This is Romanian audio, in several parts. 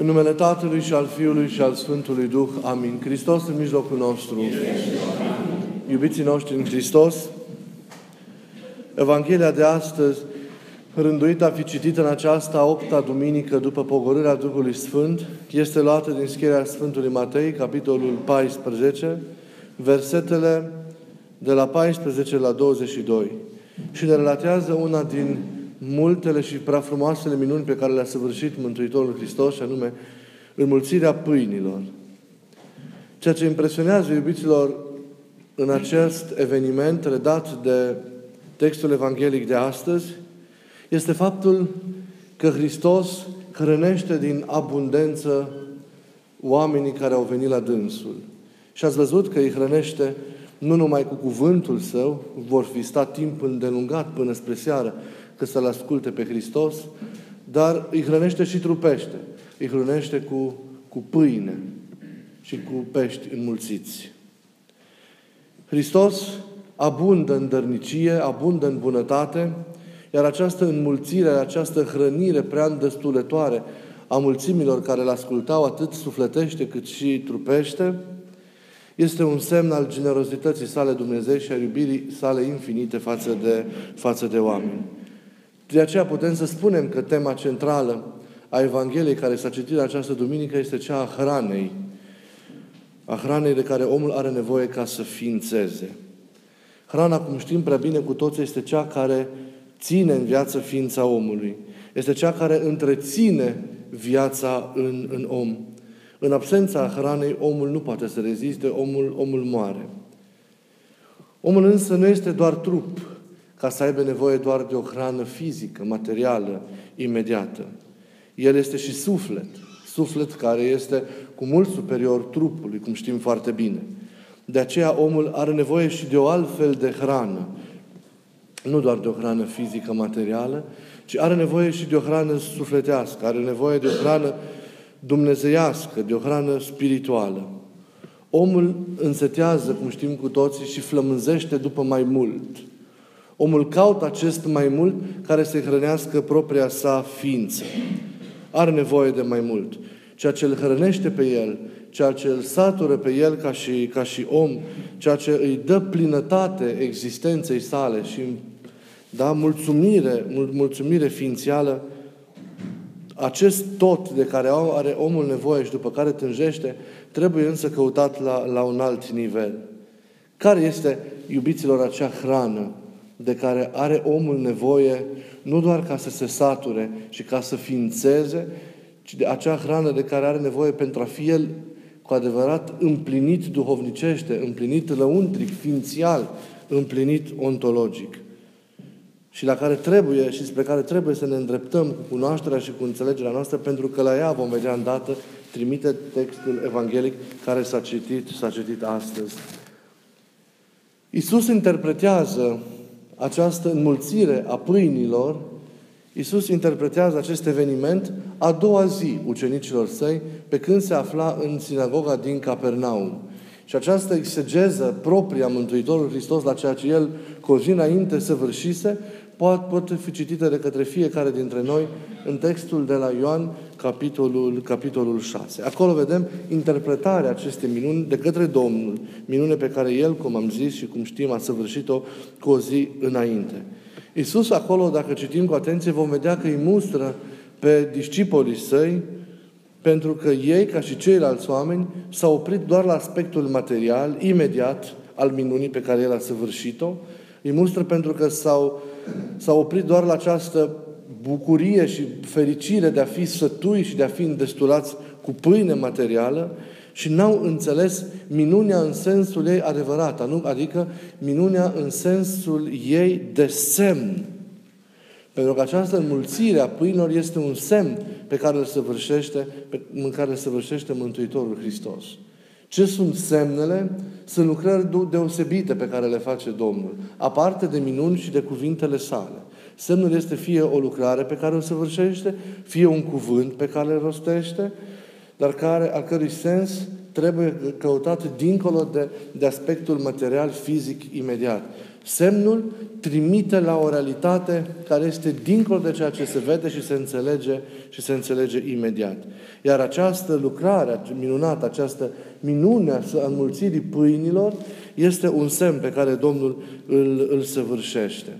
În numele Tatălui și al Fiului și al Sfântului Duh. Amin. Hristos în mijlocul nostru. Iubiții noștri în Hristos, Evanghelia de astăzi, rânduită a fi citită în această opta duminică după pogorârea Duhului Sfânt, este luată din scrierea Sfântului Matei, capitolul 14, versetele de la 14 la 22 și ne relatează una din multele și prea frumoasele minuni pe care le-a săvârșit Mântuitorul Hristos, și anume înmulțirea pâinilor. Ceea ce impresionează iubiților în acest eveniment redat de textul evanghelic de astăzi este faptul că Hristos hrănește din abundență oamenii care au venit la dânsul. Și ați văzut că îi hrănește nu numai cu cuvântul său, vor fi stat timp îndelungat până spre seară, că să-L asculte pe Hristos, dar îi hrănește și trupește. Îi hrănește cu, cu pâine și cu pești înmulțiți. Hristos abundă în dărnicie, abundă în bunătate, iar această înmulțire, această hrănire prea îndestulătoare a mulțimilor care îl ascultau atât sufletește cât și trupește, este un semn al generozității sale Dumnezeu și a iubirii sale infinite față de, față de oameni. De aceea putem să spunem că tema centrală a Evangheliei care s-a citit în această duminică este cea a hranei. A hranei de care omul are nevoie ca să ființeze. Hrana, cum știm prea bine cu toți, este cea care ține în viață ființa omului. Este cea care întreține viața în, în om. În absența hranei, omul nu poate să reziste, omul, omul moare. Omul însă nu este doar trup, ca să aibă nevoie doar de o hrană fizică, materială, imediată. El este și suflet. Suflet care este cu mult superior trupului, cum știm foarte bine. De aceea omul are nevoie și de o altfel de hrană. Nu doar de o hrană fizică, materială, ci are nevoie și de o hrană sufletească, are nevoie de o hrană dumnezeiască, de o hrană spirituală. Omul însetează, cum știm cu toții, și flămânzește după mai mult. Omul caută acest mai mult care să hrănească propria sa ființă. Are nevoie de mai mult. Ceea ce îl hrănește pe el, ceea ce îl satură pe el ca și, ca și om, ceea ce îi dă plinătate existenței sale și da, mulțumire, mul, mulțumire ființială, acest tot de care are omul nevoie și după care tânjește, trebuie însă căutat la, la un alt nivel. Care este, iubiților, acea hrană de care are omul nevoie nu doar ca să se sature și ca să ființeze, ci de acea hrană de care are nevoie pentru a fi el cu adevărat împlinit duhovnicește, împlinit lăuntric, ființial, împlinit ontologic. Și la care trebuie și spre care trebuie să ne îndreptăm cu cunoașterea și cu înțelegerea noastră, pentru că la ea vom vedea îndată trimite textul evanghelic care s-a citit, s-a citit astăzi. Iisus interpretează această înmulțire a pâinilor, Iisus interpretează acest eveniment a doua zi ucenicilor săi, pe când se afla în sinagoga din Capernaum. Și această exegeză proprie a Mântuitorului Hristos la ceea ce El cu o zi înainte săvârșise, poate, poate fi citită de către fiecare dintre noi în textul de la Ioan, capitolul, capitolul 6. Acolo vedem interpretarea acestei minuni de către Domnul, minune pe care El, cum am zis și cum știm, a săvârșit-o cu o zi înainte. Iisus acolo, dacă citim cu atenție, vom vedea că îi mustră pe discipolii săi, pentru că ei, ca și ceilalți oameni, s-au oprit doar la aspectul material, imediat, al minunii pe care El a săvârșit-o. Îi mustră pentru că s-au, s-au oprit doar la această bucurie și fericire de a fi sătui și de a fi îndestulați cu pâine materială și n-au înțeles minunea în sensul ei adevărat, adică minunea în sensul ei de semn. Pentru că această înmulțire a pâinilor este un semn pe care îl săvârșește, pe, în care îl săvârșește Mântuitorul Hristos. Ce sunt semnele? Sunt lucrări deosebite pe care le face Domnul, aparte de minuni și de cuvintele sale. Semnul este fie o lucrare pe care o săvârșește, fie un cuvânt pe care îl rostește, dar care, al cărui sens trebuie căutat dincolo de, de aspectul material, fizic, imediat. Semnul trimite la o realitate care este dincolo de ceea ce se vede și se înțelege și se înțelege imediat. Iar această lucrare minunată, această minune a înmulțirii pâinilor este un semn pe care Domnul îl, îl săvârșește.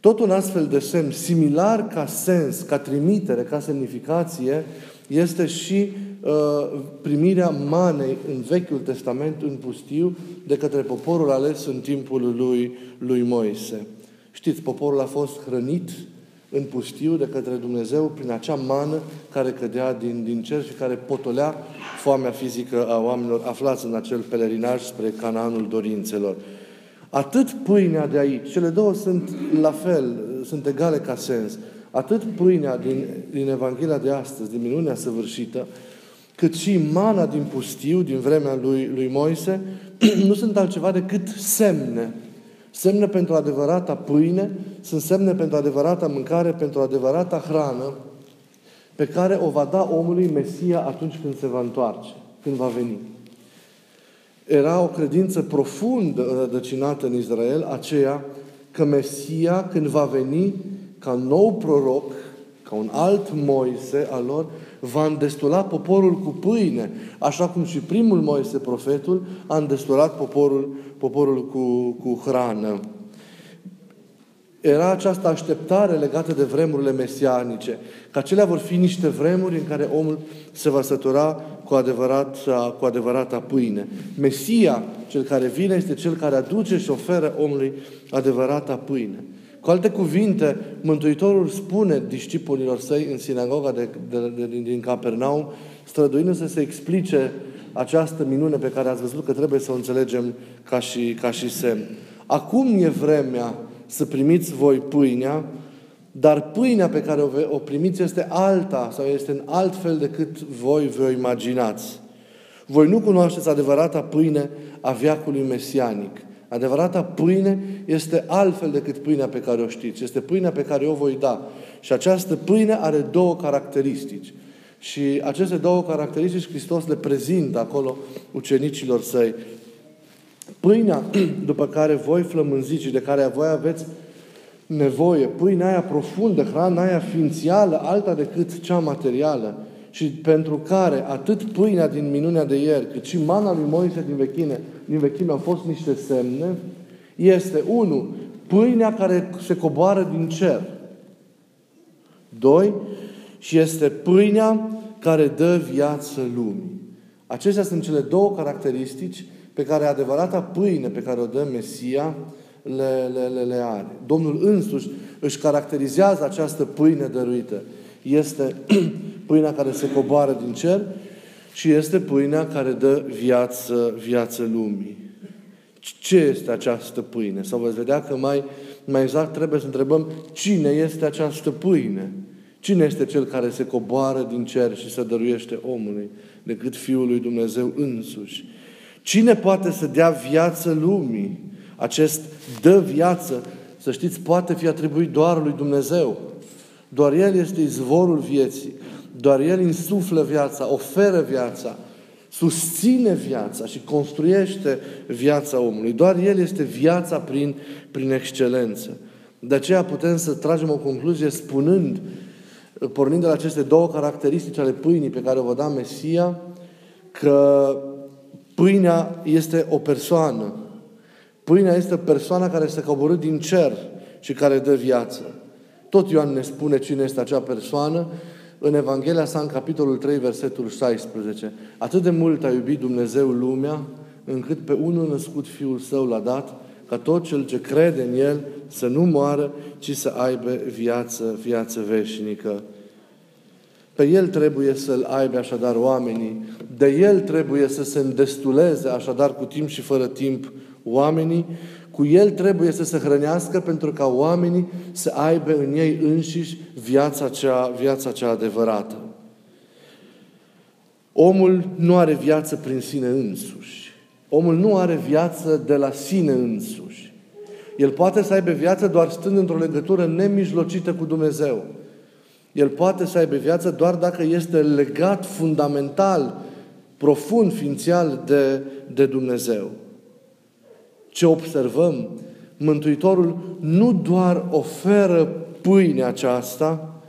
Tot un astfel de semn, similar ca sens, ca trimitere, ca semnificație, este și uh, primirea manei în Vechiul Testament, în pustiu, de către poporul ales în timpul lui, lui Moise. Știți, poporul a fost hrănit în pustiu de către Dumnezeu prin acea mană care cădea din, din cer și care potolea foamea fizică a oamenilor aflați în acel pelerinaj spre Canaanul dorințelor. Atât pâinea de aici, cele două sunt la fel, sunt egale ca sens, atât pâinea din, din Evanghelia de astăzi, din minunea săvârșită, cât și mana din pustiu, din vremea lui, lui Moise, nu sunt altceva decât semne. Semne pentru adevărata pâine, sunt semne pentru adevărata mâncare, pentru adevărata hrană, pe care o va da omului Mesia atunci când se va întoarce, când va veni. Era o credință profundă rădăcinată în Israel, aceea că Mesia, când va veni ca nou proroc, ca un alt Moise al lor, va îndestula poporul cu pâine, așa cum și primul Moise, profetul, a îndestulat poporul, poporul cu, cu hrană. Era această așteptare legată de vremurile mesianice, că acelea vor fi niște vremuri în care omul se va sătura cu, adevărat, cu adevărata pâine. Mesia, cel care vine, este cel care aduce și oferă omului adevărata pâine. Cu alte cuvinte, Mântuitorul spune discipolilor săi în sinagoga de, de, de, din Capernaum, străduindu să se explice această minune pe care ați văzut că trebuie să o înțelegem ca și, ca și semn. Acum e vremea să primiți voi pâinea, dar pâinea pe care o, o primiți este alta sau este în alt fel decât voi vă imaginați. Voi nu cunoașteți adevărata pâine a viacului mesianic. Adevărata pâine este altfel decât pâinea pe care o știți. Este pâinea pe care o voi da. Și această pâine are două caracteristici. Și aceste două caracteristici Hristos le prezintă acolo ucenicilor săi. Pâinea după care voi flămânziți și de care voi aveți nevoie, pâinea aia profundă, hrana aia ființială, alta decât cea materială, și pentru care atât pâinea din minunea de ieri, cât și mana lui Moise din vechime, din vechime au fost niște semne, este, unu, pâinea care se coboară din cer. Doi, și este pâinea care dă viață lumii. Acestea sunt cele două caracteristici pe care adevărata pâine pe care o dă Mesia le, le, le, le are. Domnul însuși își caracterizează această pâine dăruită. Este pâinea care se coboară din cer și este pâinea care dă viață, viață lumii. Ce este această pâine? Sau veți vedea că mai, mai exact trebuie să întrebăm cine este această pâine. Cine este cel care se coboară din cer și se dăruiește omului decât Fiul lui Dumnezeu însuși? Cine poate să dea viață lumii? Acest dă viață, să știți, poate fi atribuit doar lui Dumnezeu. Doar El este izvorul vieții. Doar El insuflă viața, oferă viața, susține viața și construiește viața omului. Doar El este viața prin, prin excelență. De aceea putem să tragem o concluzie spunând, pornind de la aceste două caracteristici ale pâinii pe care o va da Mesia, că pâinea este o persoană. Pâinea este persoana care se coborât din cer și care dă viață. Tot Ioan ne spune cine este acea persoană în Evanghelia sa, în capitolul 3, versetul 16. Atât de mult a iubit Dumnezeu lumea, încât pe unul născut Fiul Său l-a dat, ca tot cel ce crede în El să nu moară, ci să aibă viață, viață veșnică. Pe El trebuie să-L aibă așadar oamenii, de El trebuie să se îndestuleze așadar cu timp și fără timp oamenii, cu El trebuie să se hrănească pentru ca oamenii să aibă în ei înșiși viața cea, viața cea adevărată. Omul nu are viață prin sine însuși. Omul nu are viață de la sine însuși. El poate să aibă viață doar stând într-o legătură nemijlocită cu Dumnezeu. El poate să aibă viață doar dacă este legat fundamental, profund, ființial de, de Dumnezeu. Ce observăm? Mântuitorul nu doar oferă pâinea aceasta,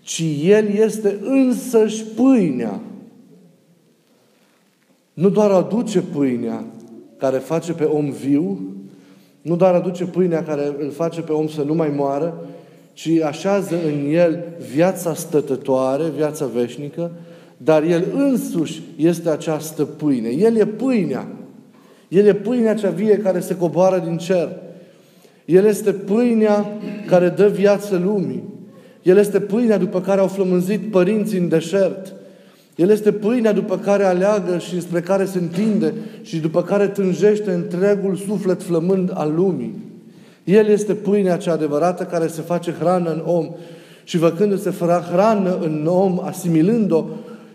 ci El este însăși pâinea. Nu doar aduce pâinea care face pe om viu, nu doar aduce pâinea care îl face pe om să nu mai moară, ci așează în el viața stătătoare, viața veșnică, dar el însuși este această pâine. El e pâinea. El e pâinea cea vie care se coboară din cer. El este pâinea care dă viață lumii. El este pâinea după care au flămânzit părinții în deșert. El este pâinea după care aleagă și spre care se întinde și după care tânjește întregul suflet flămând al lumii. El este pâinea cea adevărată care se face hrană în om și făcându-se hrană în om, asimilând-o,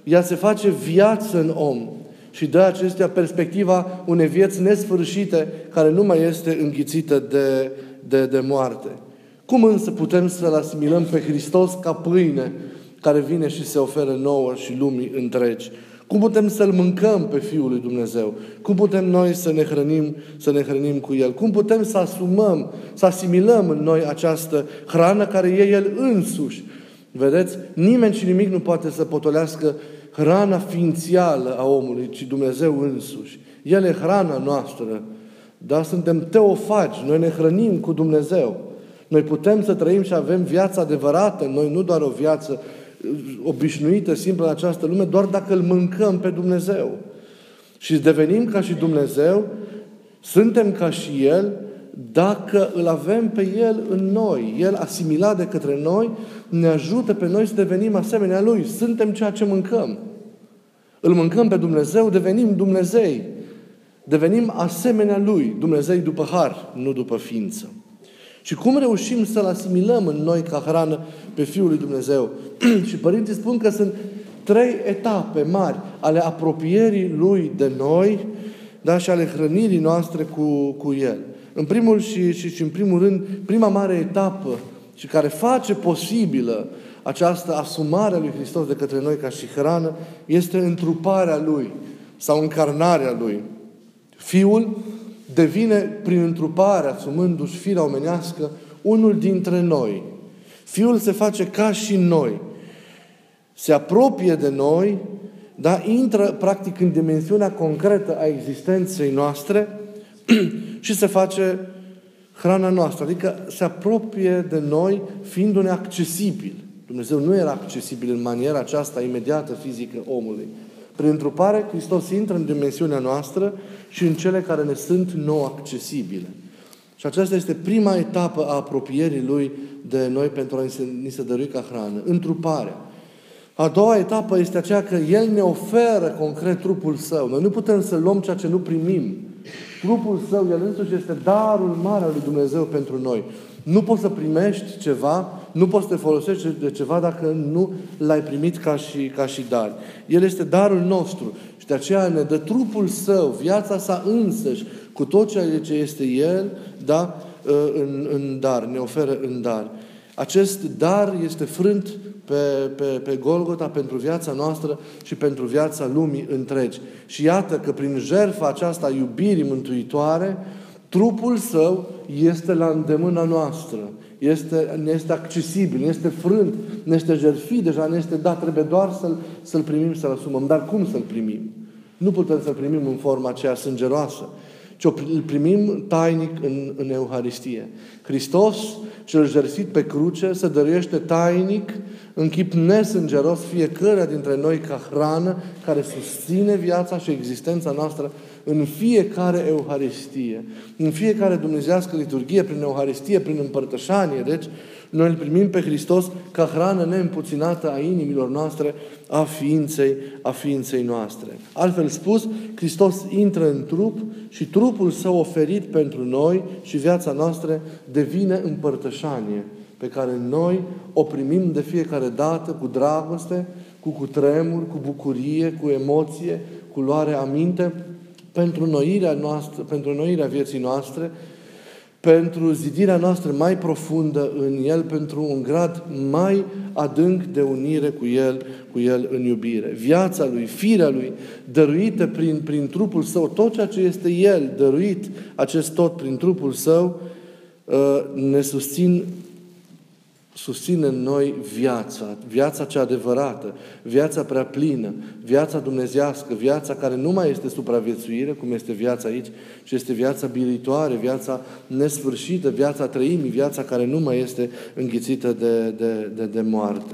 ea se face viață în om și dă acestea perspectiva unei vieți nesfârșite care nu mai este înghițită de, de, de moarte. Cum însă putem să-L asimilăm pe Hristos ca pâine care vine și se oferă nouă și lumii întregi? Cum putem să-L mâncăm pe Fiul lui Dumnezeu? Cum putem noi să ne hrănim, să ne hrănim cu El? Cum putem să asumăm, să asimilăm în noi această hrană care e El însuși? Vedeți? Nimeni și nimic nu poate să potolească hrana ființială a omului, ci Dumnezeu însuși. El e hrana noastră. Dar suntem teofagi, noi ne hrănim cu Dumnezeu. Noi putem să trăim și avem viața adevărată, noi nu doar o viață uh, obișnuită, simplă în această lume, doar dacă îl mâncăm pe Dumnezeu. Și devenim ca și Dumnezeu, suntem ca și El, dacă îl avem pe El în noi. El asimilat de către noi, ne ajută pe noi să devenim asemenea Lui. Suntem ceea ce mâncăm. Îl mâncăm pe Dumnezeu, devenim Dumnezei. Devenim asemenea Lui, Dumnezei după har, nu după ființă. Și cum reușim să-L asimilăm în noi ca hrană pe Fiul lui Dumnezeu? și părinții spun că sunt trei etape mari ale apropierii Lui de noi da, și ale hrănirii noastre cu, cu El. În primul și, și, și în primul rând, prima mare etapă și care face posibilă această asumare a lui Hristos de către noi ca și hrană, este întruparea Lui sau încarnarea Lui. Fiul devine, prin întrupare, asumându-și firea omenească, unul dintre noi. Fiul se face ca și noi. Se apropie de noi, dar intră practic în dimensiunea concretă a existenței noastre și se face hrana noastră. Adică se apropie de noi fiindu-ne accesibil. Dumnezeu nu era accesibil în maniera aceasta imediată fizică omului. Prin întrupare, Hristos intră în dimensiunea noastră și în cele care ne sunt nou accesibile. Și aceasta este prima etapă a apropierii Lui de noi pentru a ni se dărui ca hrană. Întruparea. A doua etapă este aceea că El ne oferă concret trupul Său. Noi nu putem să luăm ceea ce nu primim. Trupul Său, El însuși, este darul mare al lui Dumnezeu pentru noi. Nu poți să primești ceva, nu poți să te folosești de ceva dacă nu l-ai primit ca și, ca și dar. El este darul nostru și de aceea ne dă trupul Său, viața sa însăși, cu tot ceea ce este El, da, în, în dar, ne oferă în dar. Acest dar este frânt pe, pe, pe Golgota pentru viața noastră și pentru viața lumii întregi. Și iată că prin jertfa aceasta iubirii mântuitoare, trupul său este la îndemâna noastră. Este, ne este accesibil, ne este frânt, ne este jertfit deja, ne este dat, trebuie doar să-l, să-l primim, să-l asumăm. Dar cum să-l primim? Nu putem să-l primim în forma aceea sângeroasă, ci îl primim tainic în, în Euharistie. Hristos, cel jertfit pe cruce, se dăruiește tainic în chip nesângeros fiecare dintre noi ca hrană care susține viața și existența noastră în fiecare Euharistie, în fiecare dumnezească liturghie, prin Euharistie, prin împărtășanie. Deci, noi îl primim pe Hristos ca hrană neîmpuținată a inimilor noastre, a ființei, a ființei noastre. Altfel spus, Hristos intră în trup și trupul său oferit pentru noi și viața noastră devine împărtășanie pe care noi o primim de fiecare dată cu dragoste, cu cutremur, cu bucurie, cu emoție, cu luare aminte, pentru noirea, noastră, pentru noirea vieții noastre, pentru zidirea noastră mai profundă în El, pentru un grad mai adânc de unire cu El, cu El în iubire. Viața Lui, firea Lui, dăruită prin, prin trupul Său, tot ceea ce este El, dăruit acest tot prin trupul Său, uh, ne susțin susține în noi viața, viața cea adevărată, viața prea plină, viața dumnezească, viața care nu mai este supraviețuire, cum este viața aici, ci este viața biritoare, viața nesfârșită, viața trăimii, viața care nu mai este înghițită de, de, de, de moarte.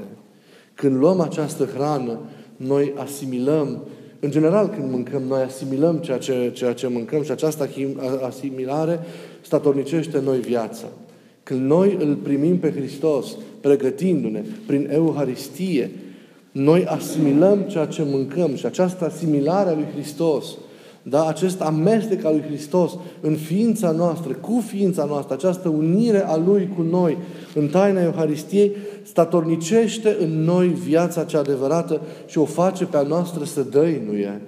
Când luăm această hrană, noi asimilăm, în general când mâncăm, noi asimilăm ceea ce, ceea ce mâncăm și această asimilare statornicește noi viața. Când noi îl primim pe Hristos, pregătindu-ne prin Euharistie, noi asimilăm ceea ce mâncăm și această asimilare a lui Hristos, da? acest amestec al lui Hristos în ființa noastră, cu ființa noastră, această unire a Lui cu noi în taina Euharistiei, statornicește în noi viața cea adevărată și o face pe a noastră să dăinuie.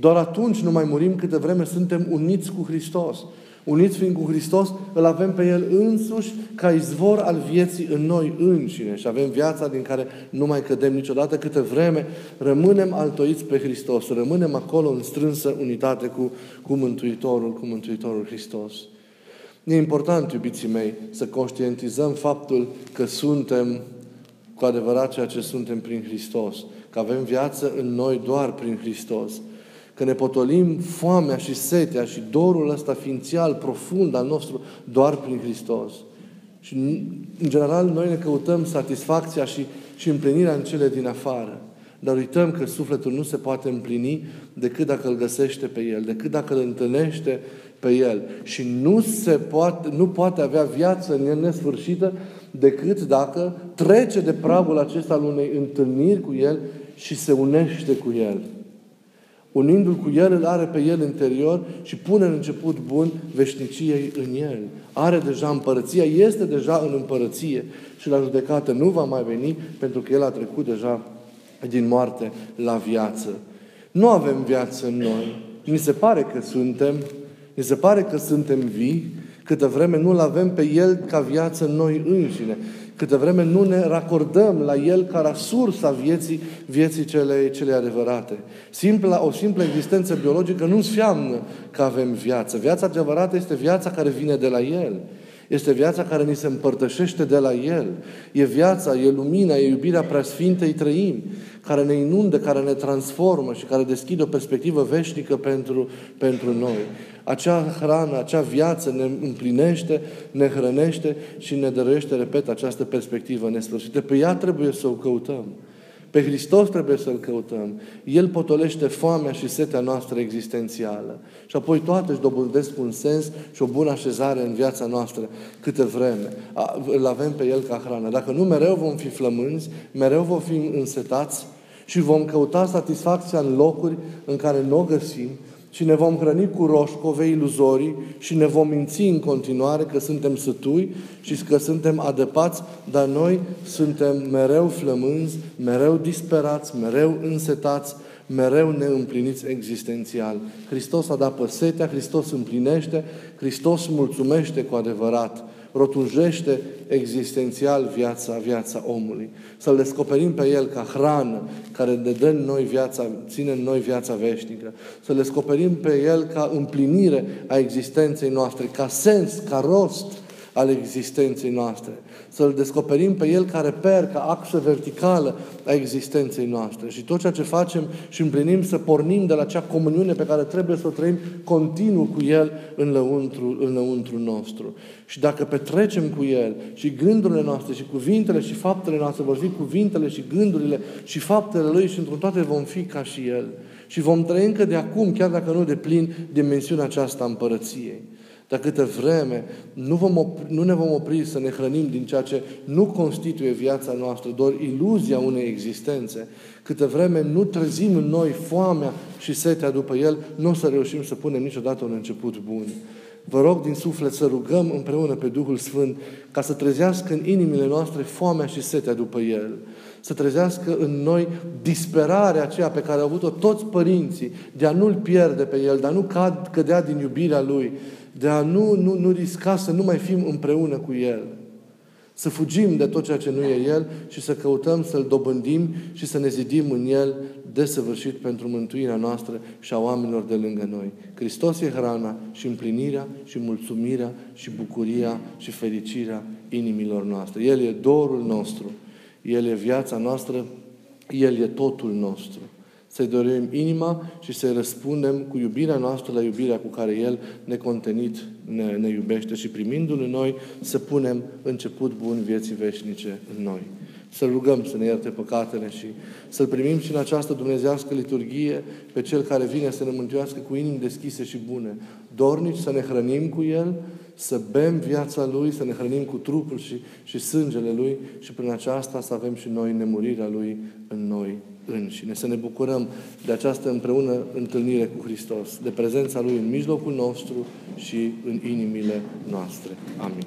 Doar atunci nu mai murim câte vreme suntem uniți cu Hristos uniți fiind cu Hristos, îl avem pe El însuși ca izvor al vieții în noi înșine. Și avem viața din care nu mai cădem niciodată. Câte vreme rămânem altoiți pe Hristos, rămânem acolo în strânsă unitate cu, cu Mântuitorul, cu Mântuitorul Hristos. E important, iubiții mei, să conștientizăm faptul că suntem cu adevărat ceea ce suntem prin Hristos, că avem viață în noi doar prin Hristos că ne potolim foamea și setea și dorul ăsta ființial profund al nostru doar prin Hristos. Și, în general, noi ne căutăm satisfacția și, și împlinirea în cele din afară. Dar uităm că sufletul nu se poate împlini decât dacă îl găsește pe El, decât dacă îl întâlnește pe El. Și nu, se poate, nu poate avea viață în El nesfârșită decât dacă trece de pragul acesta al unei întâlniri cu El și se unește cu El. Unindu-l cu El, îl are pe El interior și pune în început bun veșniciei în El. Are deja împărăția, este deja în împărăție și la judecată nu va mai veni pentru că El a trecut deja din moarte la viață. Nu avem viață în noi. Mi se pare că suntem, mi se pare că suntem vii, câtă vreme nu-L avem pe El ca viață în noi înșine câte vreme nu ne racordăm la El ca sursa vieții, vieții cele, cele adevărate. Simpla, o simplă existență biologică nu înseamnă că avem viață. Viața adevărată este viața care vine de la El. Este viața care ni se împărtășește de la El. E viața, e lumina, e iubirea preasfintei trăim, care ne inundă, care ne transformă și care deschide o perspectivă veșnică pentru, pentru noi. Acea hrană, acea viață ne împlinește, ne hrănește și ne dăruiește, repet, această perspectivă nesfârșită. Pe ea trebuie să o căutăm. Pe Hristos trebuie să-L căutăm. El potolește foamea și setea noastră existențială. Și apoi toate își dobândesc un sens și o bună așezare în viața noastră câte vreme. Îl avem pe El ca hrană. Dacă nu, mereu vom fi flămânzi, mereu vom fi însetați și vom căuta satisfacția în locuri în care nu o găsim și ne vom hrăni cu roșcove iluzorii și ne vom minți în continuare că suntem sătui și că suntem adăpați, dar noi suntem mereu flămânzi, mereu disperați, mereu însetați, mereu neîmpliniți existențial. Hristos a dat păsetea, Hristos împlinește, Hristos mulțumește cu adevărat rotunjește existențial viața, viața omului. Să-L descoperim pe El ca hrană care ne dă în noi viața, ține în noi viața veșnică. Să-L descoperim pe El ca împlinire a existenței noastre, ca sens, ca rost al existenței noastre. Să-L descoperim pe El ca reper, ca axă verticală a existenței noastre. Și tot ceea ce facem și împlinim să pornim de la acea comuniune pe care trebuie să o trăim continuu cu El în lăuntru, în lăuntru nostru. Și dacă petrecem cu El și gândurile noastre și cuvintele și faptele noastre vor fi cuvintele și gândurile și faptele Lui și într toate vom fi ca și El. Și vom trăi încă de acum, chiar dacă nu de plin, dimensiunea aceasta a împărăției. Dar câte vreme nu, vom opri, nu ne vom opri să ne hrănim din ceea ce nu constituie viața noastră, doar iluzia unei existențe, câte vreme nu trezim în noi foamea și setea după El, nu o să reușim să punem niciodată un început bun. Vă rog din suflet să rugăm împreună pe Duhul Sfânt ca să trezească în inimile noastre foamea și setea după El. Să trezească în noi disperarea aceea pe care au avut-o toți părinții de a nu-L pierde pe El, de a nu cad, cădea din iubirea Lui, de a nu, nu, nu risca să nu mai fim împreună cu El. Să fugim de tot ceea ce nu e El și să căutăm să-L dobândim și să ne zidim în El desăvârșit pentru mântuirea noastră și a oamenilor de lângă noi. Hristos e hrana și împlinirea și mulțumirea și bucuria și fericirea inimilor noastre. El e dorul nostru. El e viața noastră. El e totul nostru să-i dorim inima și să-i răspundem cu iubirea noastră la iubirea cu care El necontenit ne, ne iubește și primindu-L în noi să punem început bun vieții veșnice în noi. Să rugăm să ne ierte păcatele și să-L primim și în această dumnezească liturghie pe Cel care vine să ne mântuiască cu inimi deschise și bune, dornici să ne hrănim cu El, să bem viața Lui, să ne hrănim cu trupul și, și sângele Lui și prin aceasta să avem și noi nemurirea Lui în noi înșine. Să ne bucurăm de această împreună întâlnire cu Hristos, de prezența Lui în mijlocul nostru și în inimile noastre. Amin.